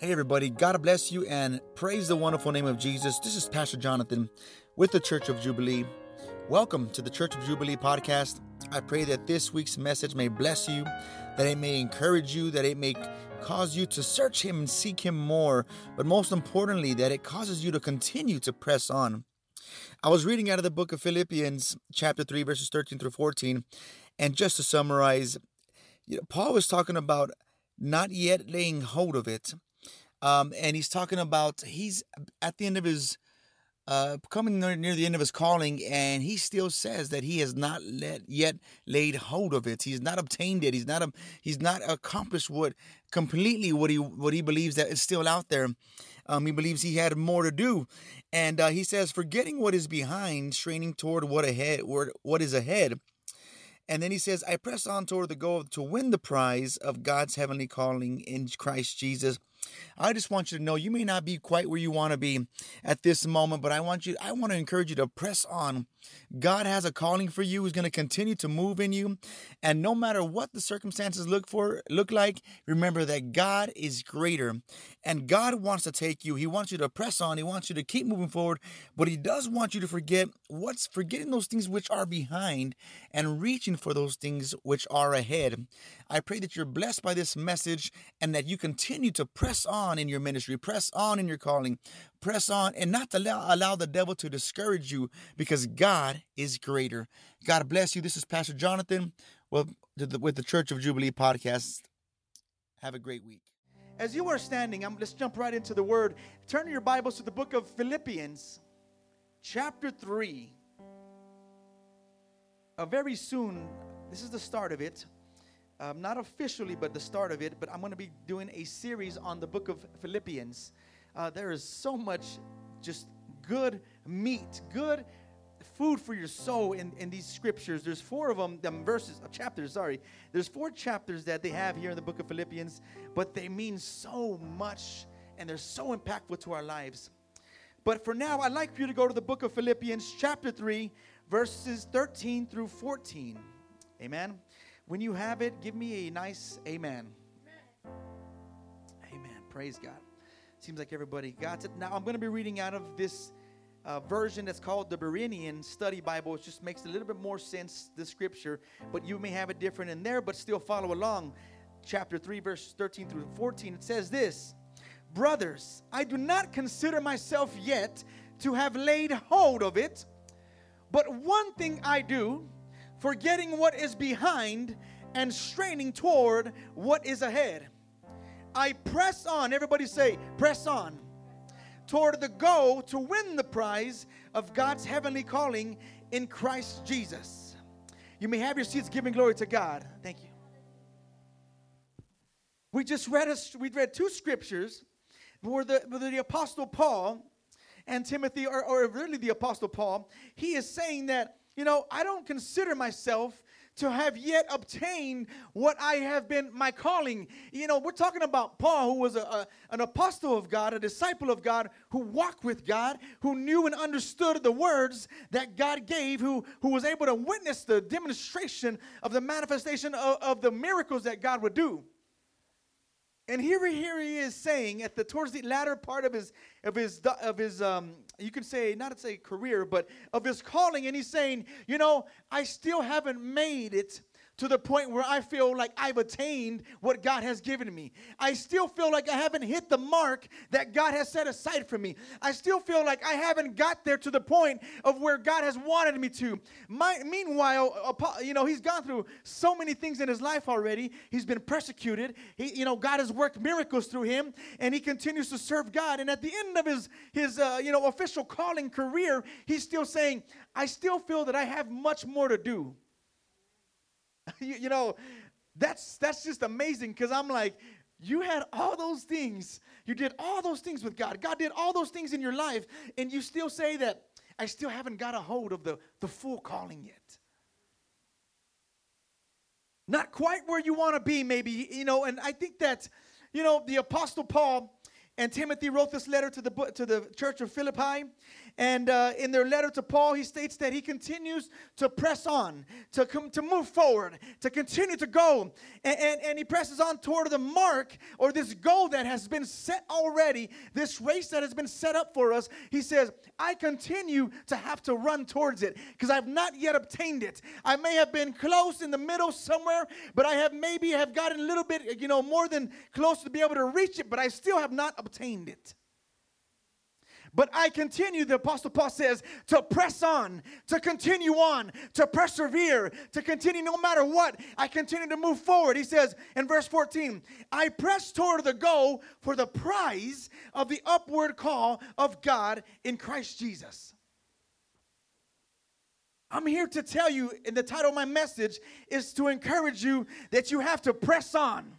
Hey, everybody, God bless you and praise the wonderful name of Jesus. This is Pastor Jonathan with the Church of Jubilee. Welcome to the Church of Jubilee podcast. I pray that this week's message may bless you, that it may encourage you, that it may cause you to search Him and seek Him more, but most importantly, that it causes you to continue to press on. I was reading out of the book of Philippians, chapter 3, verses 13 through 14, and just to summarize, you know, Paul was talking about not yet laying hold of it um, and he's talking about he's at the end of his uh, coming near, near, the end of his calling, and he still says that he has not let, yet laid hold of it. He's not obtained it. He's not a, he's not accomplished what completely what he what he believes that is still out there. Um, he believes he had more to do, and uh, he says, forgetting what is behind, straining toward what ahead, what is ahead. And then he says, I press on toward the goal to win the prize of God's heavenly calling in Christ Jesus. I just want you to know you may not be quite where you want to be at this moment, but I want you, I want to encourage you to press on. God has a calling for you, He's going to continue to move in you. And no matter what the circumstances look for, look like, remember that God is greater and God wants to take you. He wants you to press on. He wants you to keep moving forward, but He does want you to forget what's forgetting those things which are behind and reaching for those things which are ahead. I pray that you're blessed by this message and that you continue to press on in your ministry, press on in your calling, press on, and not to allow, allow the devil to discourage you because God is greater. God bless you. This is Pastor Jonathan with the, with the Church of Jubilee podcast. Have a great week. As you are standing, I'm, let's jump right into the word. Turn your Bibles to the book of Philippians, chapter 3. Uh, very soon, this is the start of it um, not officially, but the start of it. But I'm going to be doing a series on the book of Philippians. Uh, there is so much just good meat, good food for your soul in, in these scriptures. There's four of them, them verses, uh, chapters, sorry. There's four chapters that they have here in the book of Philippians, but they mean so much and they're so impactful to our lives. But for now, I'd like for you to go to the book of Philippians, chapter 3, verses 13 through 14. Amen. When you have it, give me a nice amen. Amen. Praise God. Seems like everybody got it. Now I'm going to be reading out of this uh, version that's called the Berean Study Bible. It just makes a little bit more sense, the scripture, but you may have it different in there, but still follow along. Chapter 3, verse 13 through 14, it says this Brothers, I do not consider myself yet to have laid hold of it, but one thing I do forgetting what is behind and straining toward what is ahead. I press on, everybody say, press on, toward the goal to win the prize of God's heavenly calling in Christ Jesus. You may have your seats giving glory to God. Thank you. We just read a, we read two scriptures where the, where the apostle Paul and Timothy, or, or really the apostle Paul, he is saying that you know, I don't consider myself to have yet obtained what I have been my calling. You know, we're talking about Paul, who was a, a, an apostle of God, a disciple of God, who walked with God, who knew and understood the words that God gave, who, who was able to witness the demonstration of the manifestation of, of the miracles that God would do. And here, here he is saying at the towards the latter part of his of his of his um you can say not say career but of his calling. And he's saying you know I still haven't made it to the point where I feel like I've attained what God has given me. I still feel like I haven't hit the mark that God has set aside for me. I still feel like I haven't got there to the point of where God has wanted me to. My, meanwhile, you know, he's gone through so many things in his life already. He's been persecuted. He, you know, God has worked miracles through him, and he continues to serve God. And at the end of his his uh, you know official calling career, he's still saying, "I still feel that I have much more to do." you, you know, that's that's just amazing because I'm like, you had all those things. You did all those things with God. God did all those things in your life, and you still say that I still haven't got a hold of the, the full calling yet. Not quite where you want to be, maybe, you know, and I think that, you know, the Apostle Paul, and Timothy wrote this letter to the to the church of Philippi. And uh, in their letter to Paul, he states that he continues to press on, to come, to move forward, to continue to go, and, and, and he presses on toward the mark or this goal that has been set already, this race that has been set up for us. He says, "I continue to have to run towards it because I've not yet obtained it. I may have been close in the middle somewhere, but I have maybe have gotten a little bit, you know, more than close to be able to reach it, but I still have not obtained it." But I continue, the Apostle Paul says, to press on, to continue on, to persevere, to continue no matter what. I continue to move forward. He says in verse 14, I press toward the goal for the prize of the upward call of God in Christ Jesus. I'm here to tell you, and the title of my message is to encourage you that you have to press on.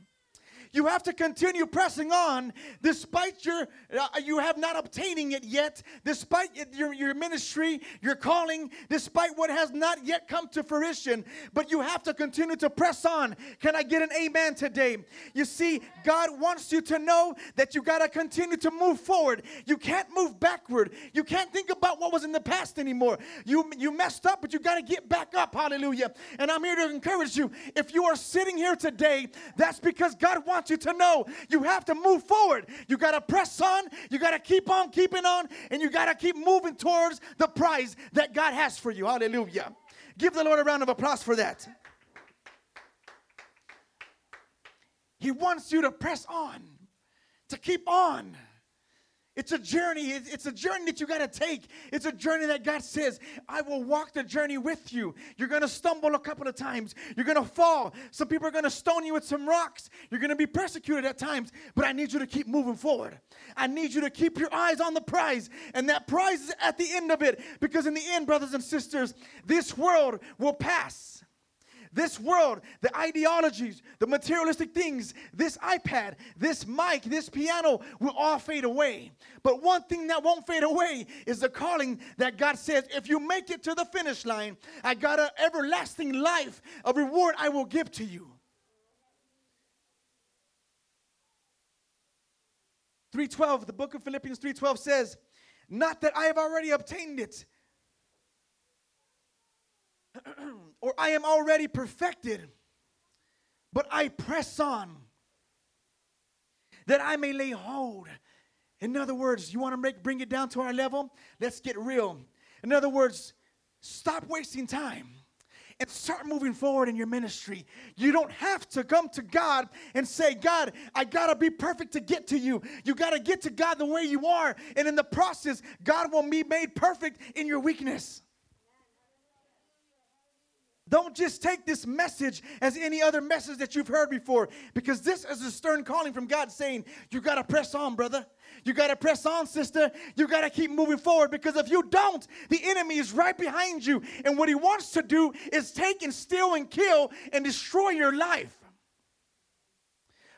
You have to continue pressing on despite your uh, you have not obtaining it yet, despite your, your ministry, your calling, despite what has not yet come to fruition. But you have to continue to press on. Can I get an amen today? You see, God wants you to know that you got to continue to move forward. You can't move backward. You can't think about what was in the past anymore. You you messed up, but you got to get back up. Hallelujah. And I'm here to encourage you. If you are sitting here today, that's because God wants want you to know you have to move forward. You got to press on, you got to keep on keeping on, and you got to keep moving towards the prize that God has for you. Hallelujah. Give the Lord a round of applause for that. He wants you to press on, to keep on. It's a journey. It's a journey that you got to take. It's a journey that God says, I will walk the journey with you. You're going to stumble a couple of times. You're going to fall. Some people are going to stone you with some rocks. You're going to be persecuted at times, but I need you to keep moving forward. I need you to keep your eyes on the prize, and that prize is at the end of it. Because in the end, brothers and sisters, this world will pass. This world, the ideologies, the materialistic things, this iPad, this mic, this piano will all fade away. But one thing that won't fade away is the calling that God says, if you make it to the finish line, I got an everlasting life, a reward I will give to you. 312 the book of philippians 312 says not that i have already obtained it or I am already perfected, but I press on that I may lay hold. In other words, you want to make, bring it down to our level? Let's get real. In other words, stop wasting time and start moving forward in your ministry. You don't have to come to God and say, God, I gotta be perfect to get to you. You gotta get to God the way you are. And in the process, God will be made perfect in your weakness. Don't just take this message as any other message that you've heard before, because this is a stern calling from God saying, You got to press on, brother. You got to press on, sister. You got to keep moving forward because if you don't, the enemy is right behind you. And what he wants to do is take and steal and kill and destroy your life.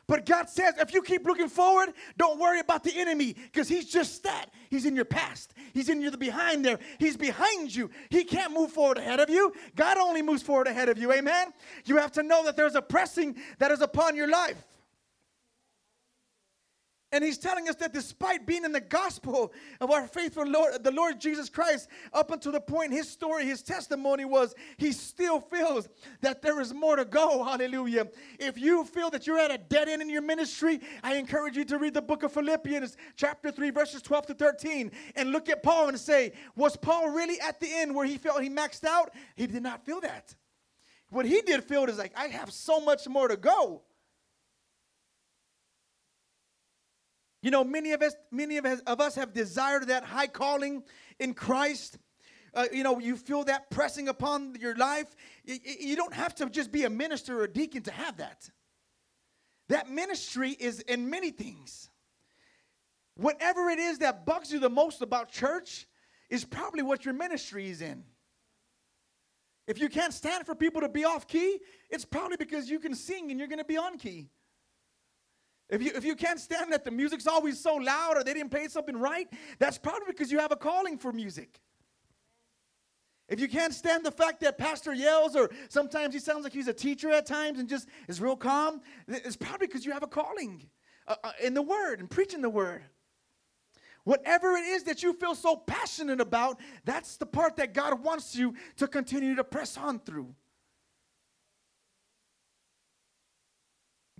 But God says, if you keep looking forward, don't worry about the enemy because he's just that. He's in your past, he's in your behind there, he's behind you. He can't move forward ahead of you. God only moves forward ahead of you. Amen. You have to know that there's a pressing that is upon your life. And he's telling us that despite being in the gospel of our faithful Lord, the Lord Jesus Christ, up until the point his story, his testimony was, he still feels that there is more to go. Hallelujah. If you feel that you're at a dead end in your ministry, I encourage you to read the book of Philippians, chapter 3, verses 12 to 13, and look at Paul and say, Was Paul really at the end where he felt he maxed out? He did not feel that. What he did feel is like, I have so much more to go. You know, many of us, many of us, of us have desired that high calling in Christ. Uh, you know, you feel that pressing upon your life. You, you don't have to just be a minister or a deacon to have that. That ministry is in many things. Whatever it is that bugs you the most about church is probably what your ministry is in. If you can't stand for people to be off key, it's probably because you can sing and you're going to be on key. If you, if you can't stand that the music's always so loud or they didn't play something right, that's probably because you have a calling for music. If you can't stand the fact that pastor yells or sometimes he sounds like he's a teacher at times and just is real calm, it's probably because you have a calling. uh, uh, in the Word and preaching the Word. Whatever it is that you feel so passionate about, that's the part that God wants you to continue to press on through.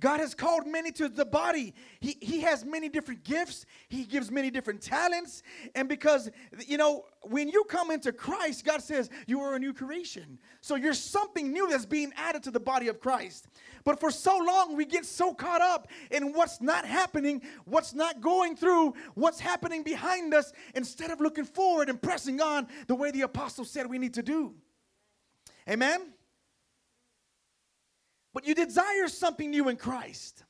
God has called many to the body. He, he has many different gifts. He gives many different talents. And because, you know, when you come into Christ, God says you are a new creation. So you're something new that's being added to the body of Christ. But for so long, we get so caught up in what's not happening, what's not going through, what's happening behind us, instead of looking forward and pressing on the way the apostle said we need to do. Amen? But you desire something new in Christ.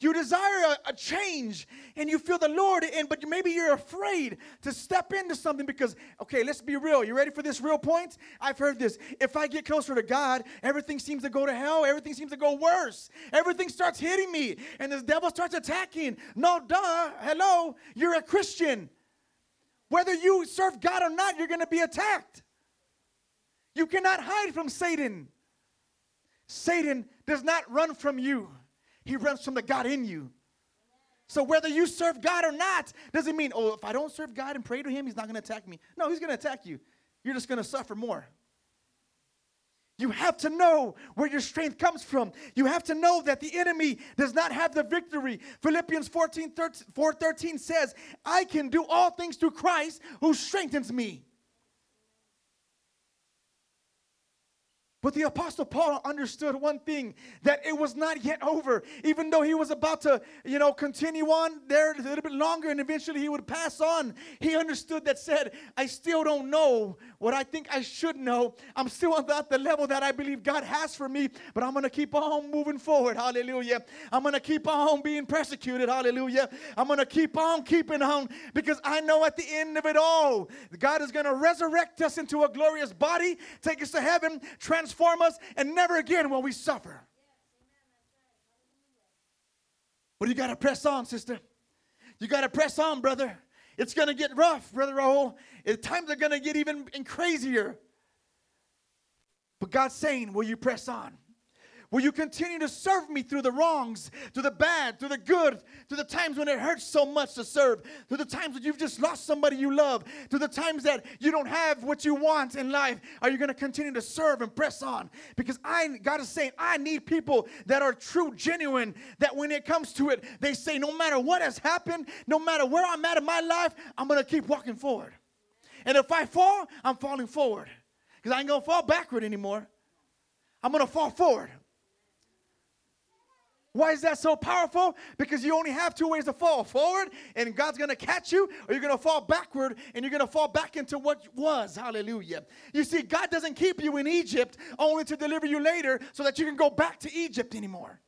You desire a, a, change and you feel the Lord, and but maybe you're afraid to step into something because, okay, let's be real. You ready for this real point? I've heard this. If I get closer to God, everything seems to go to hell, everything seems to go worse. Everything starts hitting me, and the devil starts attacking. No, duh. Hello, you're a Christian. Whether you serve God or not, you're gonna be attacked. You cannot hide from Satan. Satan does not run from you, he runs from the God in you. So whether you serve God or not doesn't mean, oh, if I don't serve God and pray to him, he's not going to attack me. No, he's going to attack you. You're just going to suffer more. You have to know where your strength comes from. You have to know that the enemy does not have the victory. Philippians 14, 13, 4 13 says, I can do all things through Christ who strengthens me. But the Apostle Paul understood one thing that it was not yet over. Even though he was about to, you know, continue on there a little bit longer and eventually he would pass on, he understood that said, I still don't know what I think I should know. I'm still at the level that I believe God has for me, but I'm to keep on moving forward. Hallelujah. I'm to keep on being persecuted. Hallelujah. I'm to keep on keeping on because I know at the end of it all, God is to resurrect us into a glorious body, take us to heaven, transform us, and never again will we suffer. But you got to press on, sister. You got to press on, brother. It's going to get rough, Brother Raul. Times are going to get even crazier. But God's saying, Will you press on? Will you continue to serve me through the wrongs, through the bad, through the good, through the times when it hurts so much to serve, through the times when you've just lost somebody you love, through the times that you don't have what you want in life? Are you going to continue to serve and press on? Because I, God is saying, I need people that are true, genuine, that when it comes to it, they say, no matter what has happened, no matter where I'm at in my life, I'm going to keep walking forward. And if I fall, I'm falling forward. Because I ain't going to fall backward anymore. I'm going to fall forward. Why is that so powerful? Because you only have two ways to fall forward, and God's gonna catch you, or you're gonna fall backward, and you're gonna fall back into what was. Hallelujah. You see, God doesn't keep you in Egypt only to deliver you later so that you can go back to Egypt anymore.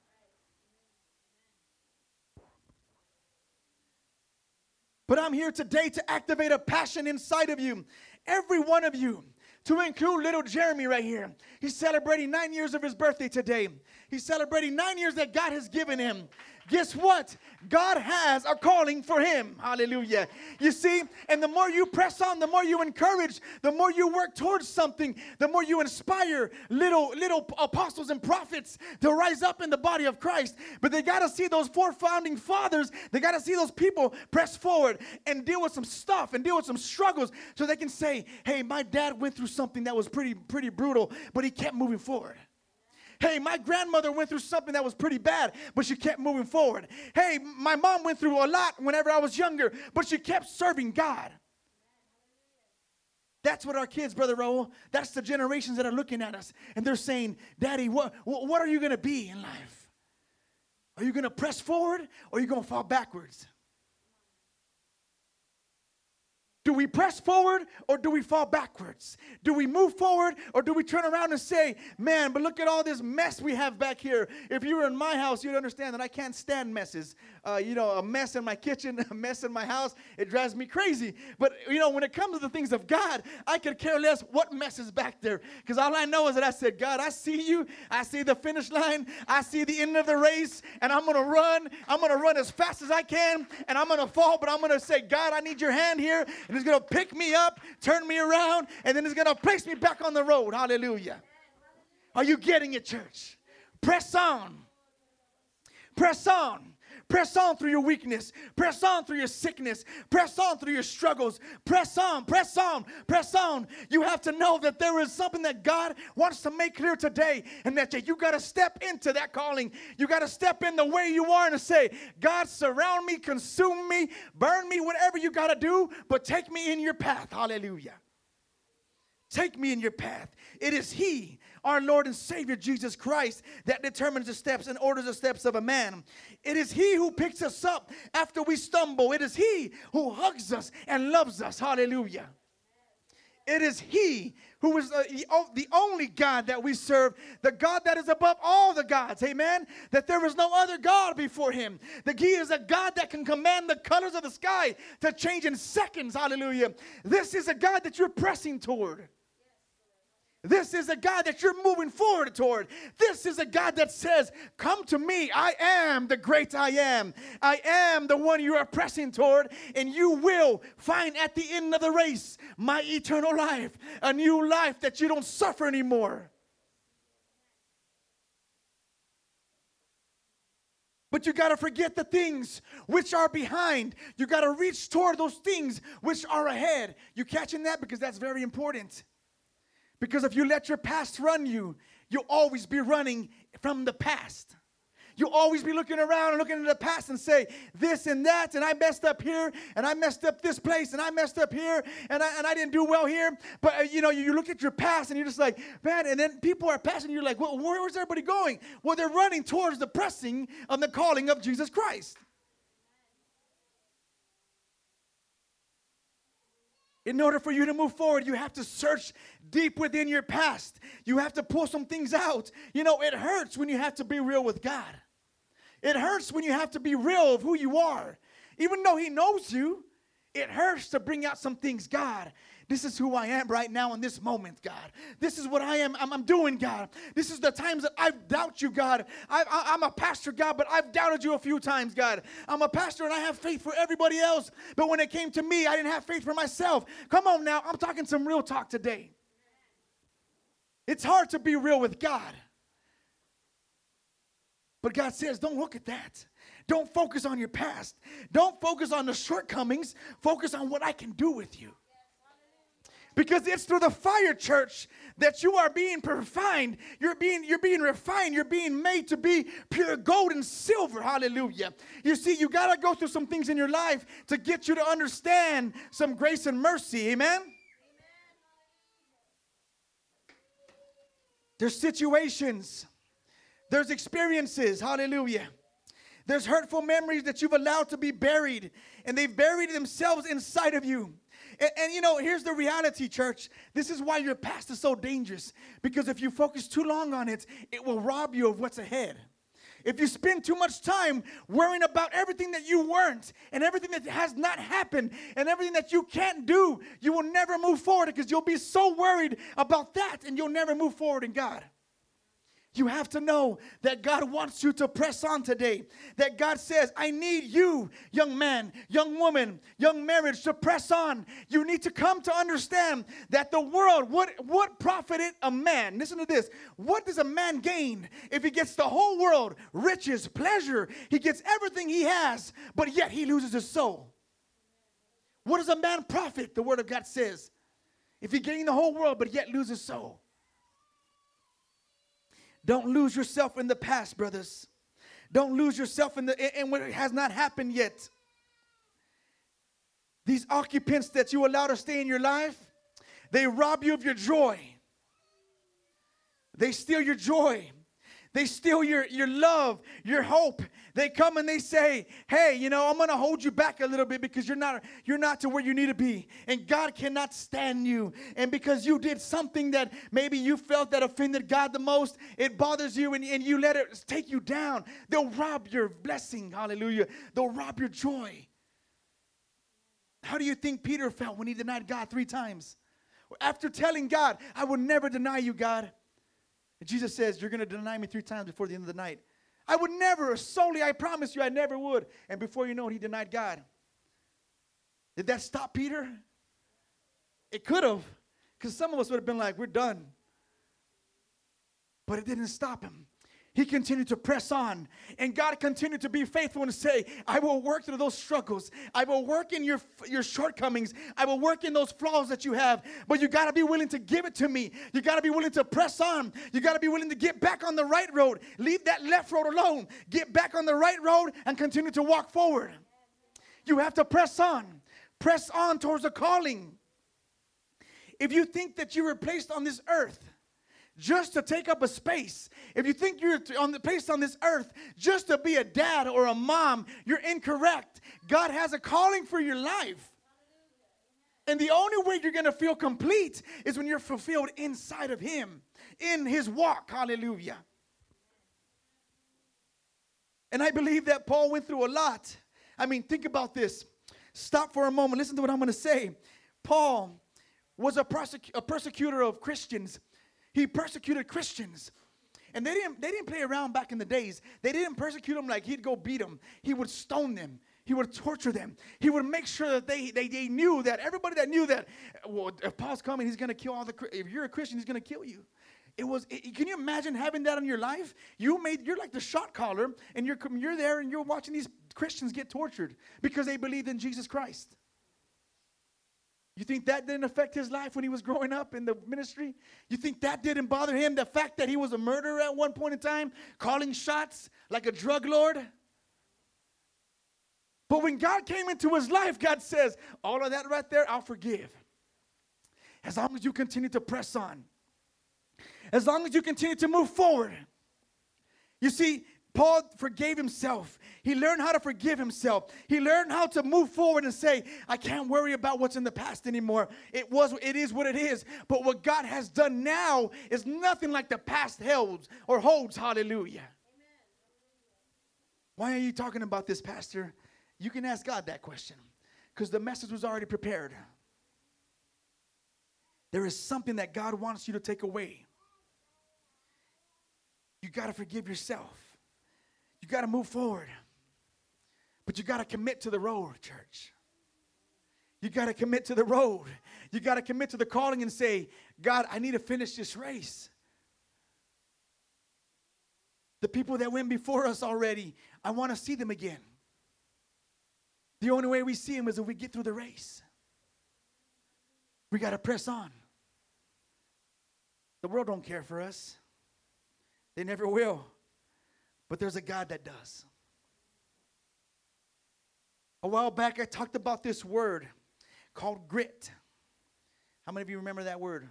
But I'm here today to activate a passion inside of you. Every one of you to include little Jeremy right here. He's celebrating nine years of his birthday today. He's celebrating nine years that God has given him. Guess what? God has a calling for him. Hallelujah. You see, and the more you press on, the more you encourage, the more you work towards something, the more you inspire little little apostles and prophets to rise up in the body of Christ. But they got to see those four founding fathers, they got to see those people press forward and deal with some stuff and deal with some struggles so they can say, "Hey, my dad went through something that was pretty pretty brutal, but he kept moving forward." Hey, my grandmother went through something that was pretty bad, but she kept moving forward. Hey, my mom went through a lot whenever I was younger, but she kept serving God. That's what our kids, Brother Raul, that's the generations that are looking at us. And they're saying, Daddy, what, what are you going to be in life? Are you going to press forward or are you going to fall backwards? Do we press forward or do we fall backwards? Do we move forward or do we turn around and say, man, but look at all this mess we have back here? If you were in my house, you'd understand that I can't stand messes. Uh, you know, a mess in my kitchen, a mess in my house, it drives me crazy. But, you know, when it comes to the things of God, I could care less what mess is back there. Because all I know is that I said, God, I see you. I see the finish line. I see the end of the race. And I'm going to run. I'm going to run as fast as I can. And I'm going to fall. But I'm going to say, God, I need your hand here. And He's going to pick me up, turn me around, and then He's going to place me back on the road. Hallelujah. Are you getting it, church? Press on. Press on. Press on through your weakness. Press on through your sickness. Press on through your struggles. Press on, press on, press on. You have to know that there is something that God wants to make clear today, and that you got to step into that calling. You got to step in the way you are and say, God, surround me, consume me, burn me, whatever you got to do, but take me in your path. Hallelujah. Take me in your path. It is He, our Lord and Savior Jesus Christ, that determines the steps and orders the steps of a man. It is He who picks us up after we stumble. It is He who hugs us and loves us. Hallelujah. It is He who is the only God that we serve, the God that is above all the gods. Amen. That there is no other God before Him. That He is a God that can command the colors of the sky to change in seconds. Hallelujah. This is a God that you're pressing toward. This is a God that you're moving forward toward. This is a God that says, Come to me. I am the great I am. I am the one you are pressing toward, and you will find at the end of the race my eternal life, a new life that you don't suffer anymore. But you got to forget the things which are behind. You got to reach toward those things which are ahead. You catching that? Because that's very important. Because if you let your past run you, you'll always be running from the past. You'll always be looking around and looking into the past and say, this and that, and I messed up here, and I messed up this place, and I messed up here, and I, and I didn't do well here. But, uh, you know, you, you, look at your past and you're just like, man, and then people are passing, you're like, well, where, where's everybody going? Well, they're running towards the pressing of the calling of Jesus Christ. In order for you to move forward, you have to search deep within your past. You have to pull some things out. You know, it hurts when you have to be real with God. It hurts when you have to be real of who you are. Even though He knows you, it hurts to bring out some things. God, this is who I am right now in this moment, God. This is what I am. I'm, I'm doing, God. This is the times that I doubt you, God. I, I, I'm a pastor, God, but I've doubted you a few times, God. I'm a pastor and I have faith for everybody else. But when it came to me, I didn't have faith for myself. Come on now. I'm talking some real talk today. It's hard to be real with God. But God says, don't look at that. Don't focus on your past. Don't focus on the shortcomings. Focus on what I can do with you. Because it's through the fire church that you are being refined. You're being, you're being refined. You're being made to be pure gold and silver. Hallelujah. You see, you got to go through some things in your life to get you to understand some grace and mercy. Amen? Amen. There's situations, there's experiences. Hallelujah. There's hurtful memories that you've allowed to be buried, and they've buried themselves inside of you. And, and, you know, here's the reality, church. This is why your past is so dangerous. Because if you focus too long on it, it will rob you of what's ahead. If you spend too much time worrying about everything that you weren't and everything that has not happened and everything that you can't do, you will never move forward because you'll be so worried about that and you'll never move forward in God. You have to know that God wants you to press on today. That God says, I need you, young man, young woman, young marriage, to press on. You need to come to understand that the world, what, what profited a man? Listen to this. What does a man gain if he gets the whole world, riches, pleasure? He gets everything he has, but yet he loses his soul. What does a man profit? The word of God says. If he gain the whole world, but yet loses his soul. Don't lose yourself in the past, brothers. Don't lose yourself in the in what has not happened yet. These occupants that you allow to stay in your life, they rob you of your joy. They steal your joy. They steal your, your love, your hope. They come and they say, "Hey, you know, I'm to hold you back a little bit because you're not you're not to where you need to be. And God cannot stand you. And because you did something that maybe you felt that offended God the most, it bothers you and, and you let it take you down. They'll rob your blessing. Hallelujah. They'll rob your joy. How do you think Peter felt when he denied God 3 times? After telling God, "I will never deny you, God." Jesus says, You're going to deny me three times before the end of the night. I would never, solely, I promise you, I never would. And before you know it, he denied God. Did that stop Peter? It could have, because some of us would have been like, We're done. But it didn't stop him. He continued to press on. And God continued to be faithful and say, I will work through those struggles. I will work in your, your shortcomings. I will work in those flaws that you have. But you got to be willing to give it to me. You got to be willing to press on. You got to be willing to get back on the right road. Leave that left road alone. Get back on the right road and continue to walk forward. You have to press on. Press on towards the calling. If you think that you were placed on this earth, just to take up a space. If you think you're on the place on this earth just to be a dad or a mom, you're incorrect. God has a calling for your life. And the only way you're going to feel complete is when you're fulfilled inside of Him, in His walk. Hallelujah. And I believe that Paul went through a lot. I mean, think about this. Stop for a moment. Listen to what I'm going to say. Paul was a, persecu- a persecutor of Christians. He persecuted Christians. And they didn't, they didn't play around back in the days. They didn't persecute them like he'd go beat them. He would stone them. He would torture them. He would make sure that they, they, they knew that, everybody that knew that, well, if Paul's coming, he's going to kill all the, if you're a Christian, he's going to kill you. It was, it, can you imagine having that in your life? You made, you're like the shot caller, and you're, you're there and you're watching these Christians get tortured because they believed in Jesus Christ. You think that didn't affect his life when he was growing up in the ministry? You think that didn't bother him? The fact that he was a murderer at one point in time, calling shots like a drug lord? But when God came into his life, God says, All of that right there, I'll forgive. As long as you continue to press on, as long as you continue to move forward. You see, Paul forgave himself. He learned how to forgive himself. He learned how to move forward and say, I can't worry about what's in the past anymore. It was it is what it is. But what God has done now is nothing like the past held or holds. Hallelujah. Amen. Why are you talking about this, Pastor? You can ask God that question. Because the message was already prepared. There is something that God wants you to take away. You got to forgive yourself. You got to move forward. But you got to commit to the road, church. You got to commit to the road. You got to commit to the calling and say, God, I need to finish this race. The people that went before us already, I want to see them again. The only way we see them is if we get through the race. We got to press on. The world don't care for us. They never will. But there's a God that does. A while back, I talked about this word called grit. How many of you remember that word?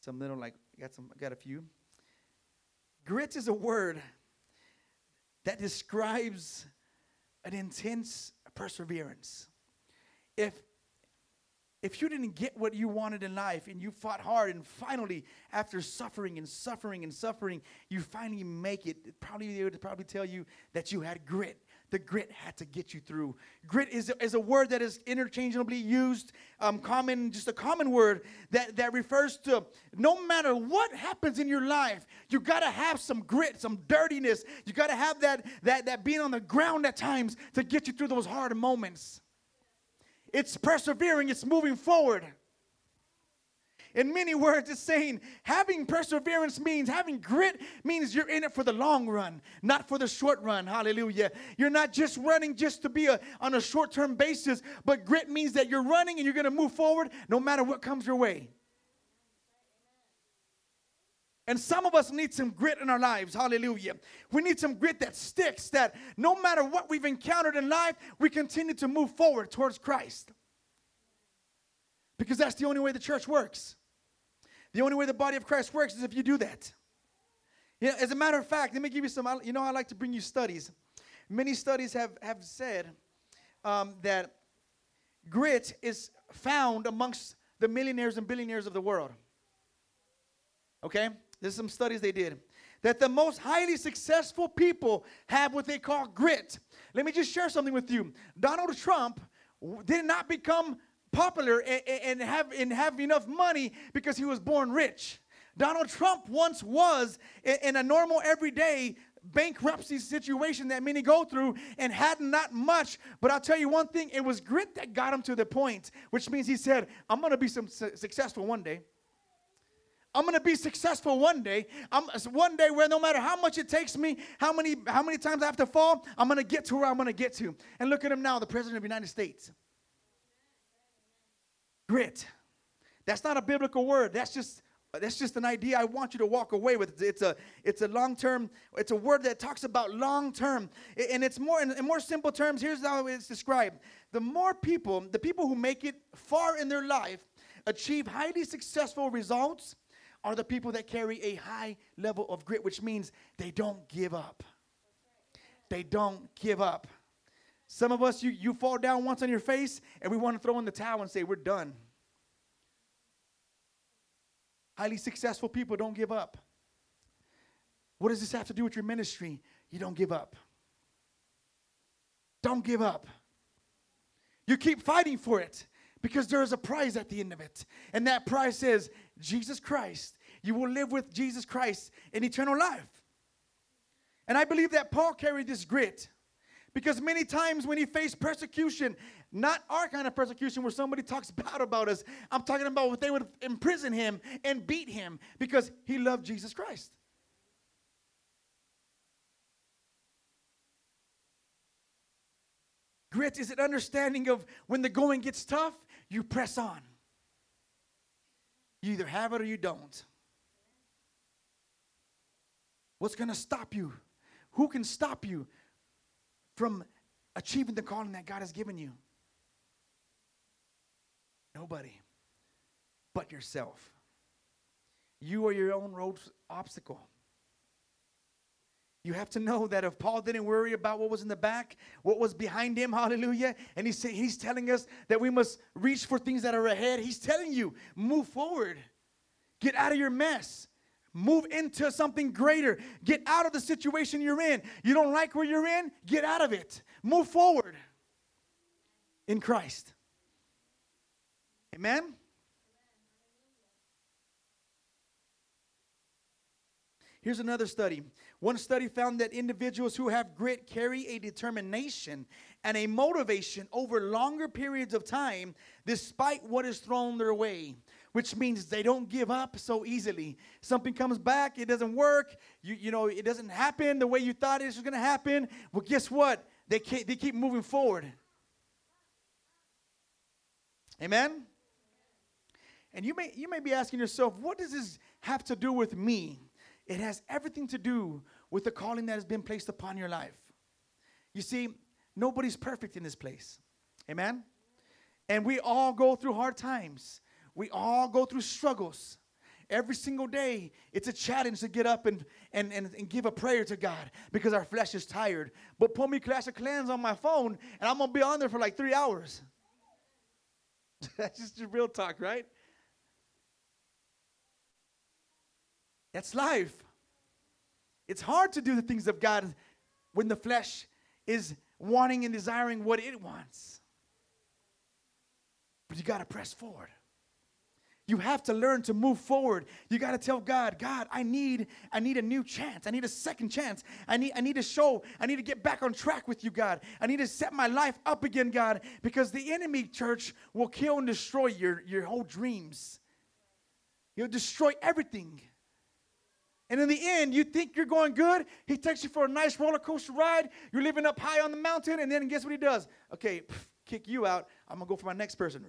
Some little, like, got some, got a few. Grit is a word that describes an intense perseverance. If if you didn't get what you wanted in life and you fought hard and finally after suffering and suffering and suffering you finally make it probably they would probably tell you that you had grit the grit had to get you through. Grit is is a word that is interchangeably used um, common just a common word that, that refers to no matter what happens in your life you got to have some grit some dirtiness. You got to have that, that that being on the ground at times to get you through those hard moments. It's persevering, it's moving forward. In many words, it's saying having perseverance means having grit means you're in it for the long run, not for the short run. Hallelujah. You're not just running just to be a, on a short term basis, but grit means that you're running and you're going to move forward no matter what comes your way. And some of us need some grit in our lives. Hallelujah. We need some grit that sticks, that no matter what we've encountered in life, we continue to move forward towards Christ. Because that's the only way the church works. The only way the body of Christ works is if you do that. You know, as a matter of fact, let me give you some, you know, I like to bring you studies. Many studies have, have said um, that grit is found amongst the millionaires and billionaires of the world. Okay? There's some studies they did that the most highly successful people have what they call grit. Let me just share something with you. Donald Trump did not become popular and, have, and have enough money because he was born rich. Donald Trump once was in a normal, everyday bankruptcy situation that many go through and had not much. But I'll tell you one thing it was grit that got him to the point, which means he said, I'm going to be some su- successful one day. I'm gonna be successful one day. I'm one day where no matter how much it takes me, how many how many times I have to fall, I'm gonna get to where I'm gonna get to. And look at him now, the president of the United States. Grit. That's not a biblical word. That's just that's just an idea I want you to walk away with. It's a it's a long term. It's a word that talks about long term, and it's more in, more simple terms. Here's how it's described: the more people, the people who make it far in their life, achieve highly successful results, are the people that carry a high level of grit, which means they don't give up. They don't give up. Some of us, you you fall down once on your face, and we want to throw in the towel and say we're done. Highly successful people don't give up. What does this have to do with your ministry? You don't give up. Don't give up. You keep fighting for it because there is a prize at the end of it. And that prize says, Jesus Christ. You will live with Jesus Christ in eternal life. And I believe that Paul carried this grit because many times when he faced persecution, not our kind of persecution where somebody talks bad about us. I'm talking about what they would imprison him and beat him because he loved Jesus Christ. Grit is an understanding of when the going gets tough, you press on. You either have it or you don't. What's going to stop you? Who can stop you from achieving the calling that God has given you? Nobody but yourself. You are your own road obstacle. You have to know that if Paul didn't worry about what was in the back, what was behind him, hallelujah, and he's, he's telling us that we must reach for things that are ahead, he's telling you, move forward. Get out of your mess. Move into something greater. Get out of the situation you're in. You don't like where you're in? Get out of it. Move forward in Christ. Amen? Here's another study. One study found that individuals who have grit carry a determination and a motivation over longer periods of time despite what is thrown their way, which means they don't give up so easily. Something comes back, it doesn't work, you, you know, it doesn't happen the way you thought it was to happen. Well, guess what? They, they keep moving forward. Amen? And you may, you may be asking yourself, what does this have to do with me? It has everything to do with the calling that has been placed upon your life. You see, nobody's perfect in this place. Amen? And we all go through hard times. We all go through struggles. Every single day, it's a challenge to get up and, and, and, and give a prayer to God because our flesh is tired. But put me Clash of Clans on my phone, and I'm going to be on there for like three hours. That's just real talk, right? That's life. It's hard to do the things of God when the flesh is wanting and desiring what it wants. But you got to press forward. You have to learn to move forward. You got to tell God, God, I need I need a new chance. I need a second chance. I need I need to show, I need to get back on track with you, God. I need to set my life up again, God, because the enemy church will kill and destroy your your whole dreams. He'll destroy everything. And in the end, you think you're going good. He takes you for a nice roller coaster ride. You're living up high on the mountain, and then guess what he does? Okay, pff, kick you out. I'm gonna go for my next person.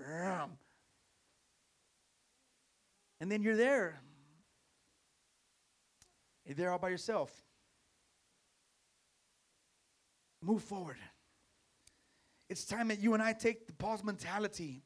And then you're there. You're there all by yourself. Move forward. It's time that you and I take the pause mentality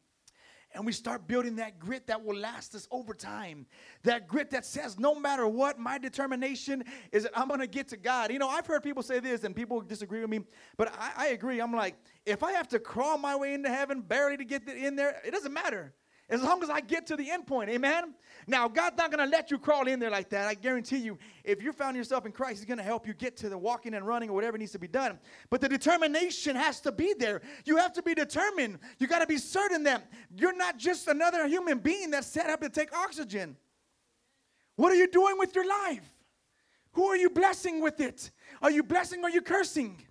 and we start building that grit that will last us over time. That grit that says, no matter what, my determination is that I'm gonna get to God. You know, I've heard people say this, and people disagree with me, but I, I agree. I'm like, if I have to crawl my way into heaven barely to get in there, it doesn't matter as long as I get to the end point. Amen. Now, God's not going to let you crawl in there like that. I guarantee you, if you found yourself in Christ, He's going to help you get to the walking and running or whatever needs to be done. But the determination has to be there. You have to be determined. You got to be certain that you're not just another human being that's set up to take oxygen. What are you doing with your life? Who are you blessing with it? Are you blessing or are you cursing?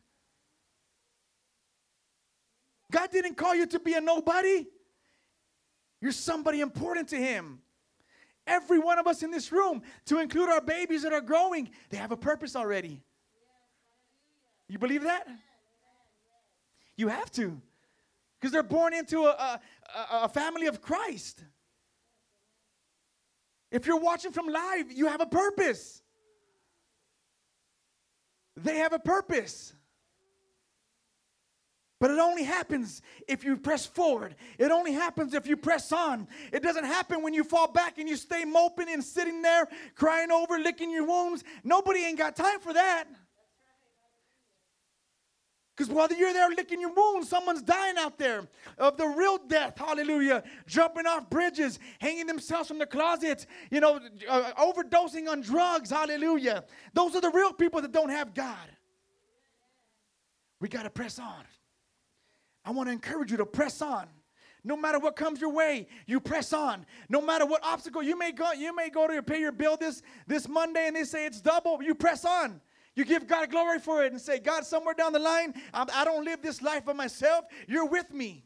God didn't call you to be a nobody. You're somebody important to Him. every one of us in this room, to include our babies that are growing, they have a purpose already. You believe that? You have to. Because they're born into a, a, a, family of Christ. If you're watching from live, you have a purpose. They have a purpose. But it only happens if you press forward. It only happens if you press on. It doesn't happen when you fall back and you stay moping and sitting there crying over, licking your wounds. Nobody ain't got time for that. Because while you're there licking your wounds, someone's dying out there of the real death. Hallelujah. Jumping off bridges, hanging themselves from the closets, you know, uh, overdosing on drugs. Hallelujah. Those are the real people that don't have God. We got to press on. I want to encourage you to press on. No matter what comes your way, you press on. No matter what obstacle you may go, you may go to pay your bill this this Monday, and they say it's double. You press on. You give God glory for it and say, God, somewhere down the line, I'm, I do not live this life by myself. You're with me.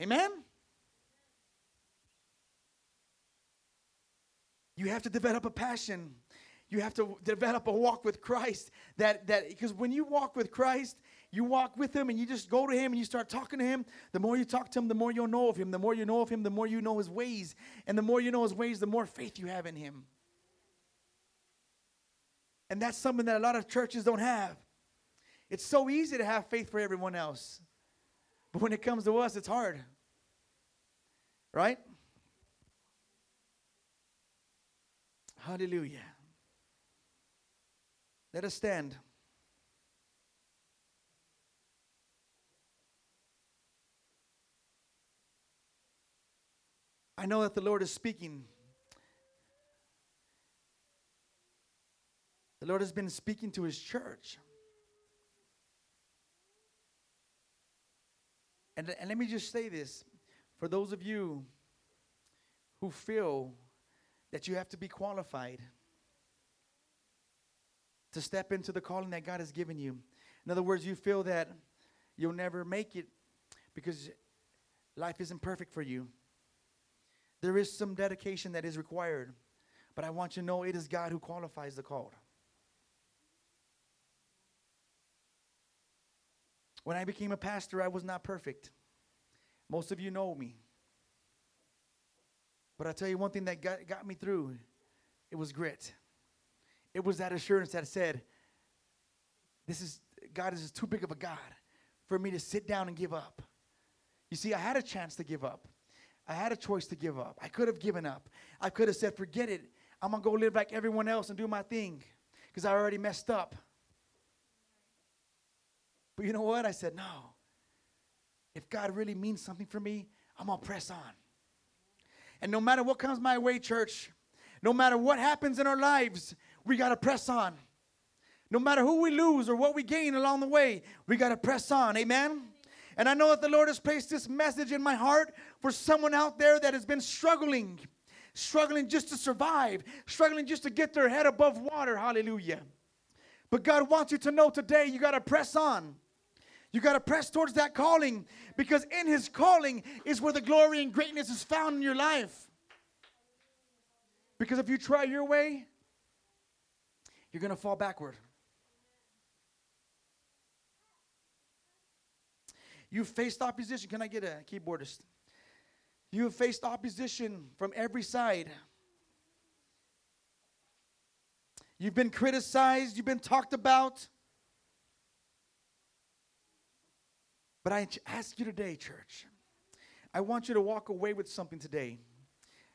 Amen. You have to develop a passion you have to develop a walk with Christ. That that because when you walk with Christ, you walk with him and you just go to him and you start talking to him. The more you talk to him, the more you'll know of him. The more you know of him, the more you know his ways. And the more you know his ways, the more faith you have in him. And that's something that a lot of churches don't have. It's so easy to have faith for everyone else. But when it comes to us, it's hard. Right? Hallelujah. Let us stand. I know that the Lord is speaking. The Lord has been speaking to his church. And, and let me just say this for those of you who feel that you have to be qualified to step into the calling that God has given you. In other words, you feel that you'll never make it because life isn't perfect for you. There is some dedication that is required, but I want you to know it is God who qualifies the called. When I became a pastor, I was not perfect. Most of you know me. But I tell you one thing that got, got me through it was grit. It was that assurance that said, This is God is too big of a God for me to sit down and give up. You see, I had a chance to give up. I had a choice to give up. I could have given up. I could have said, forget it. I'm going to go live like everyone else and do my thing because I already messed up. But you know what? I said, no. If God really means something for me, I'm going to press on. And no matter what comes my way, church, no matter what happens in our lives, we got to press on. No matter who we lose or what we gain along the way, we got to press on. Amen. And I know that the Lord has placed this message in my heart for someone out there that has been struggling, struggling just to survive, struggling just to get their head above water. Hallelujah. But God wants you to know today you got to press on. You got to press towards that calling because in His calling is where the glory and greatness is found in your life. Because if you try your way, you're going to fall backward. You've faced opposition. Can I get a keyboardist? You have faced opposition from every side. You've been criticized, you've been talked about. But I ask you today, church, I want you to walk away with something today.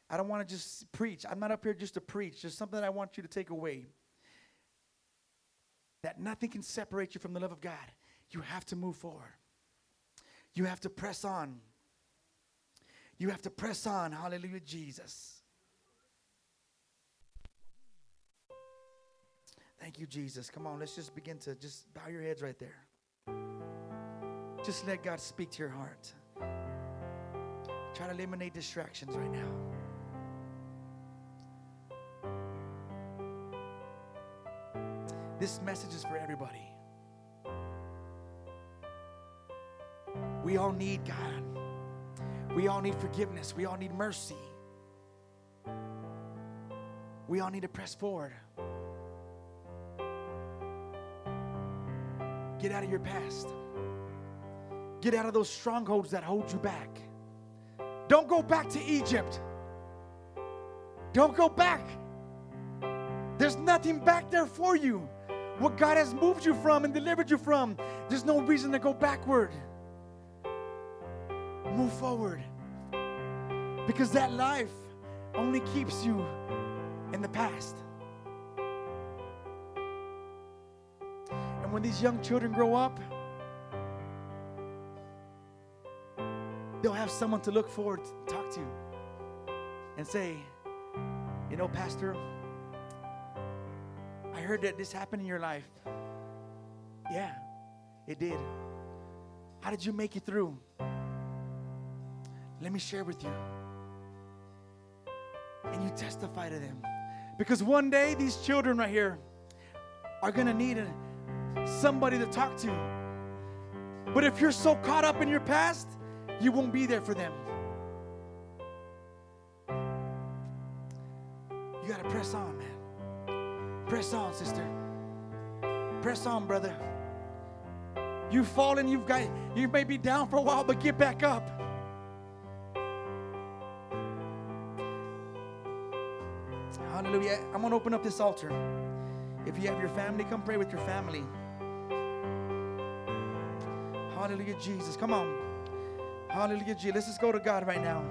I don't want to just preach. I'm not up here just to preach. There's something I want you to take away that nothing can separate you from the love of God. You have to move forward. You have to press on. You have to press on. Hallelujah, Jesus. Thank you, Jesus. Come on, let's just begin to just bow your heads right there. Just let God speak to your heart. Try to eliminate distractions right now. This message is for everybody. We all need God. We all need forgiveness. We all need mercy. We all need to press forward. Get out of your past. Get out of those strongholds that hold you back. Don't go back to Egypt. Don't go back. There's nothing back there for you. What God has moved you from and delivered you from, there's no reason to go backward. Move forward. Because that life only keeps you in the past. And when these young children grow up, they'll have someone to look forward to talk to and say, you know, Pastor, I heard that this happened in your life. Yeah, it did. How did you make it through? Let me share with you. And you testify to them. Because one day, these children right here are going to need a, somebody to talk to. But if you're so caught up in your past, you won't be there for them. You got to press on, man. Press on, sister. Press on, brother. You've fallen, you've got you may be down for a while, but get back up. Hallelujah. I'm to open up this altar. If you have your family, come pray with your family. Hallelujah, Jesus. Come on. Hallelujah, Jesus. Let's just go to God right now.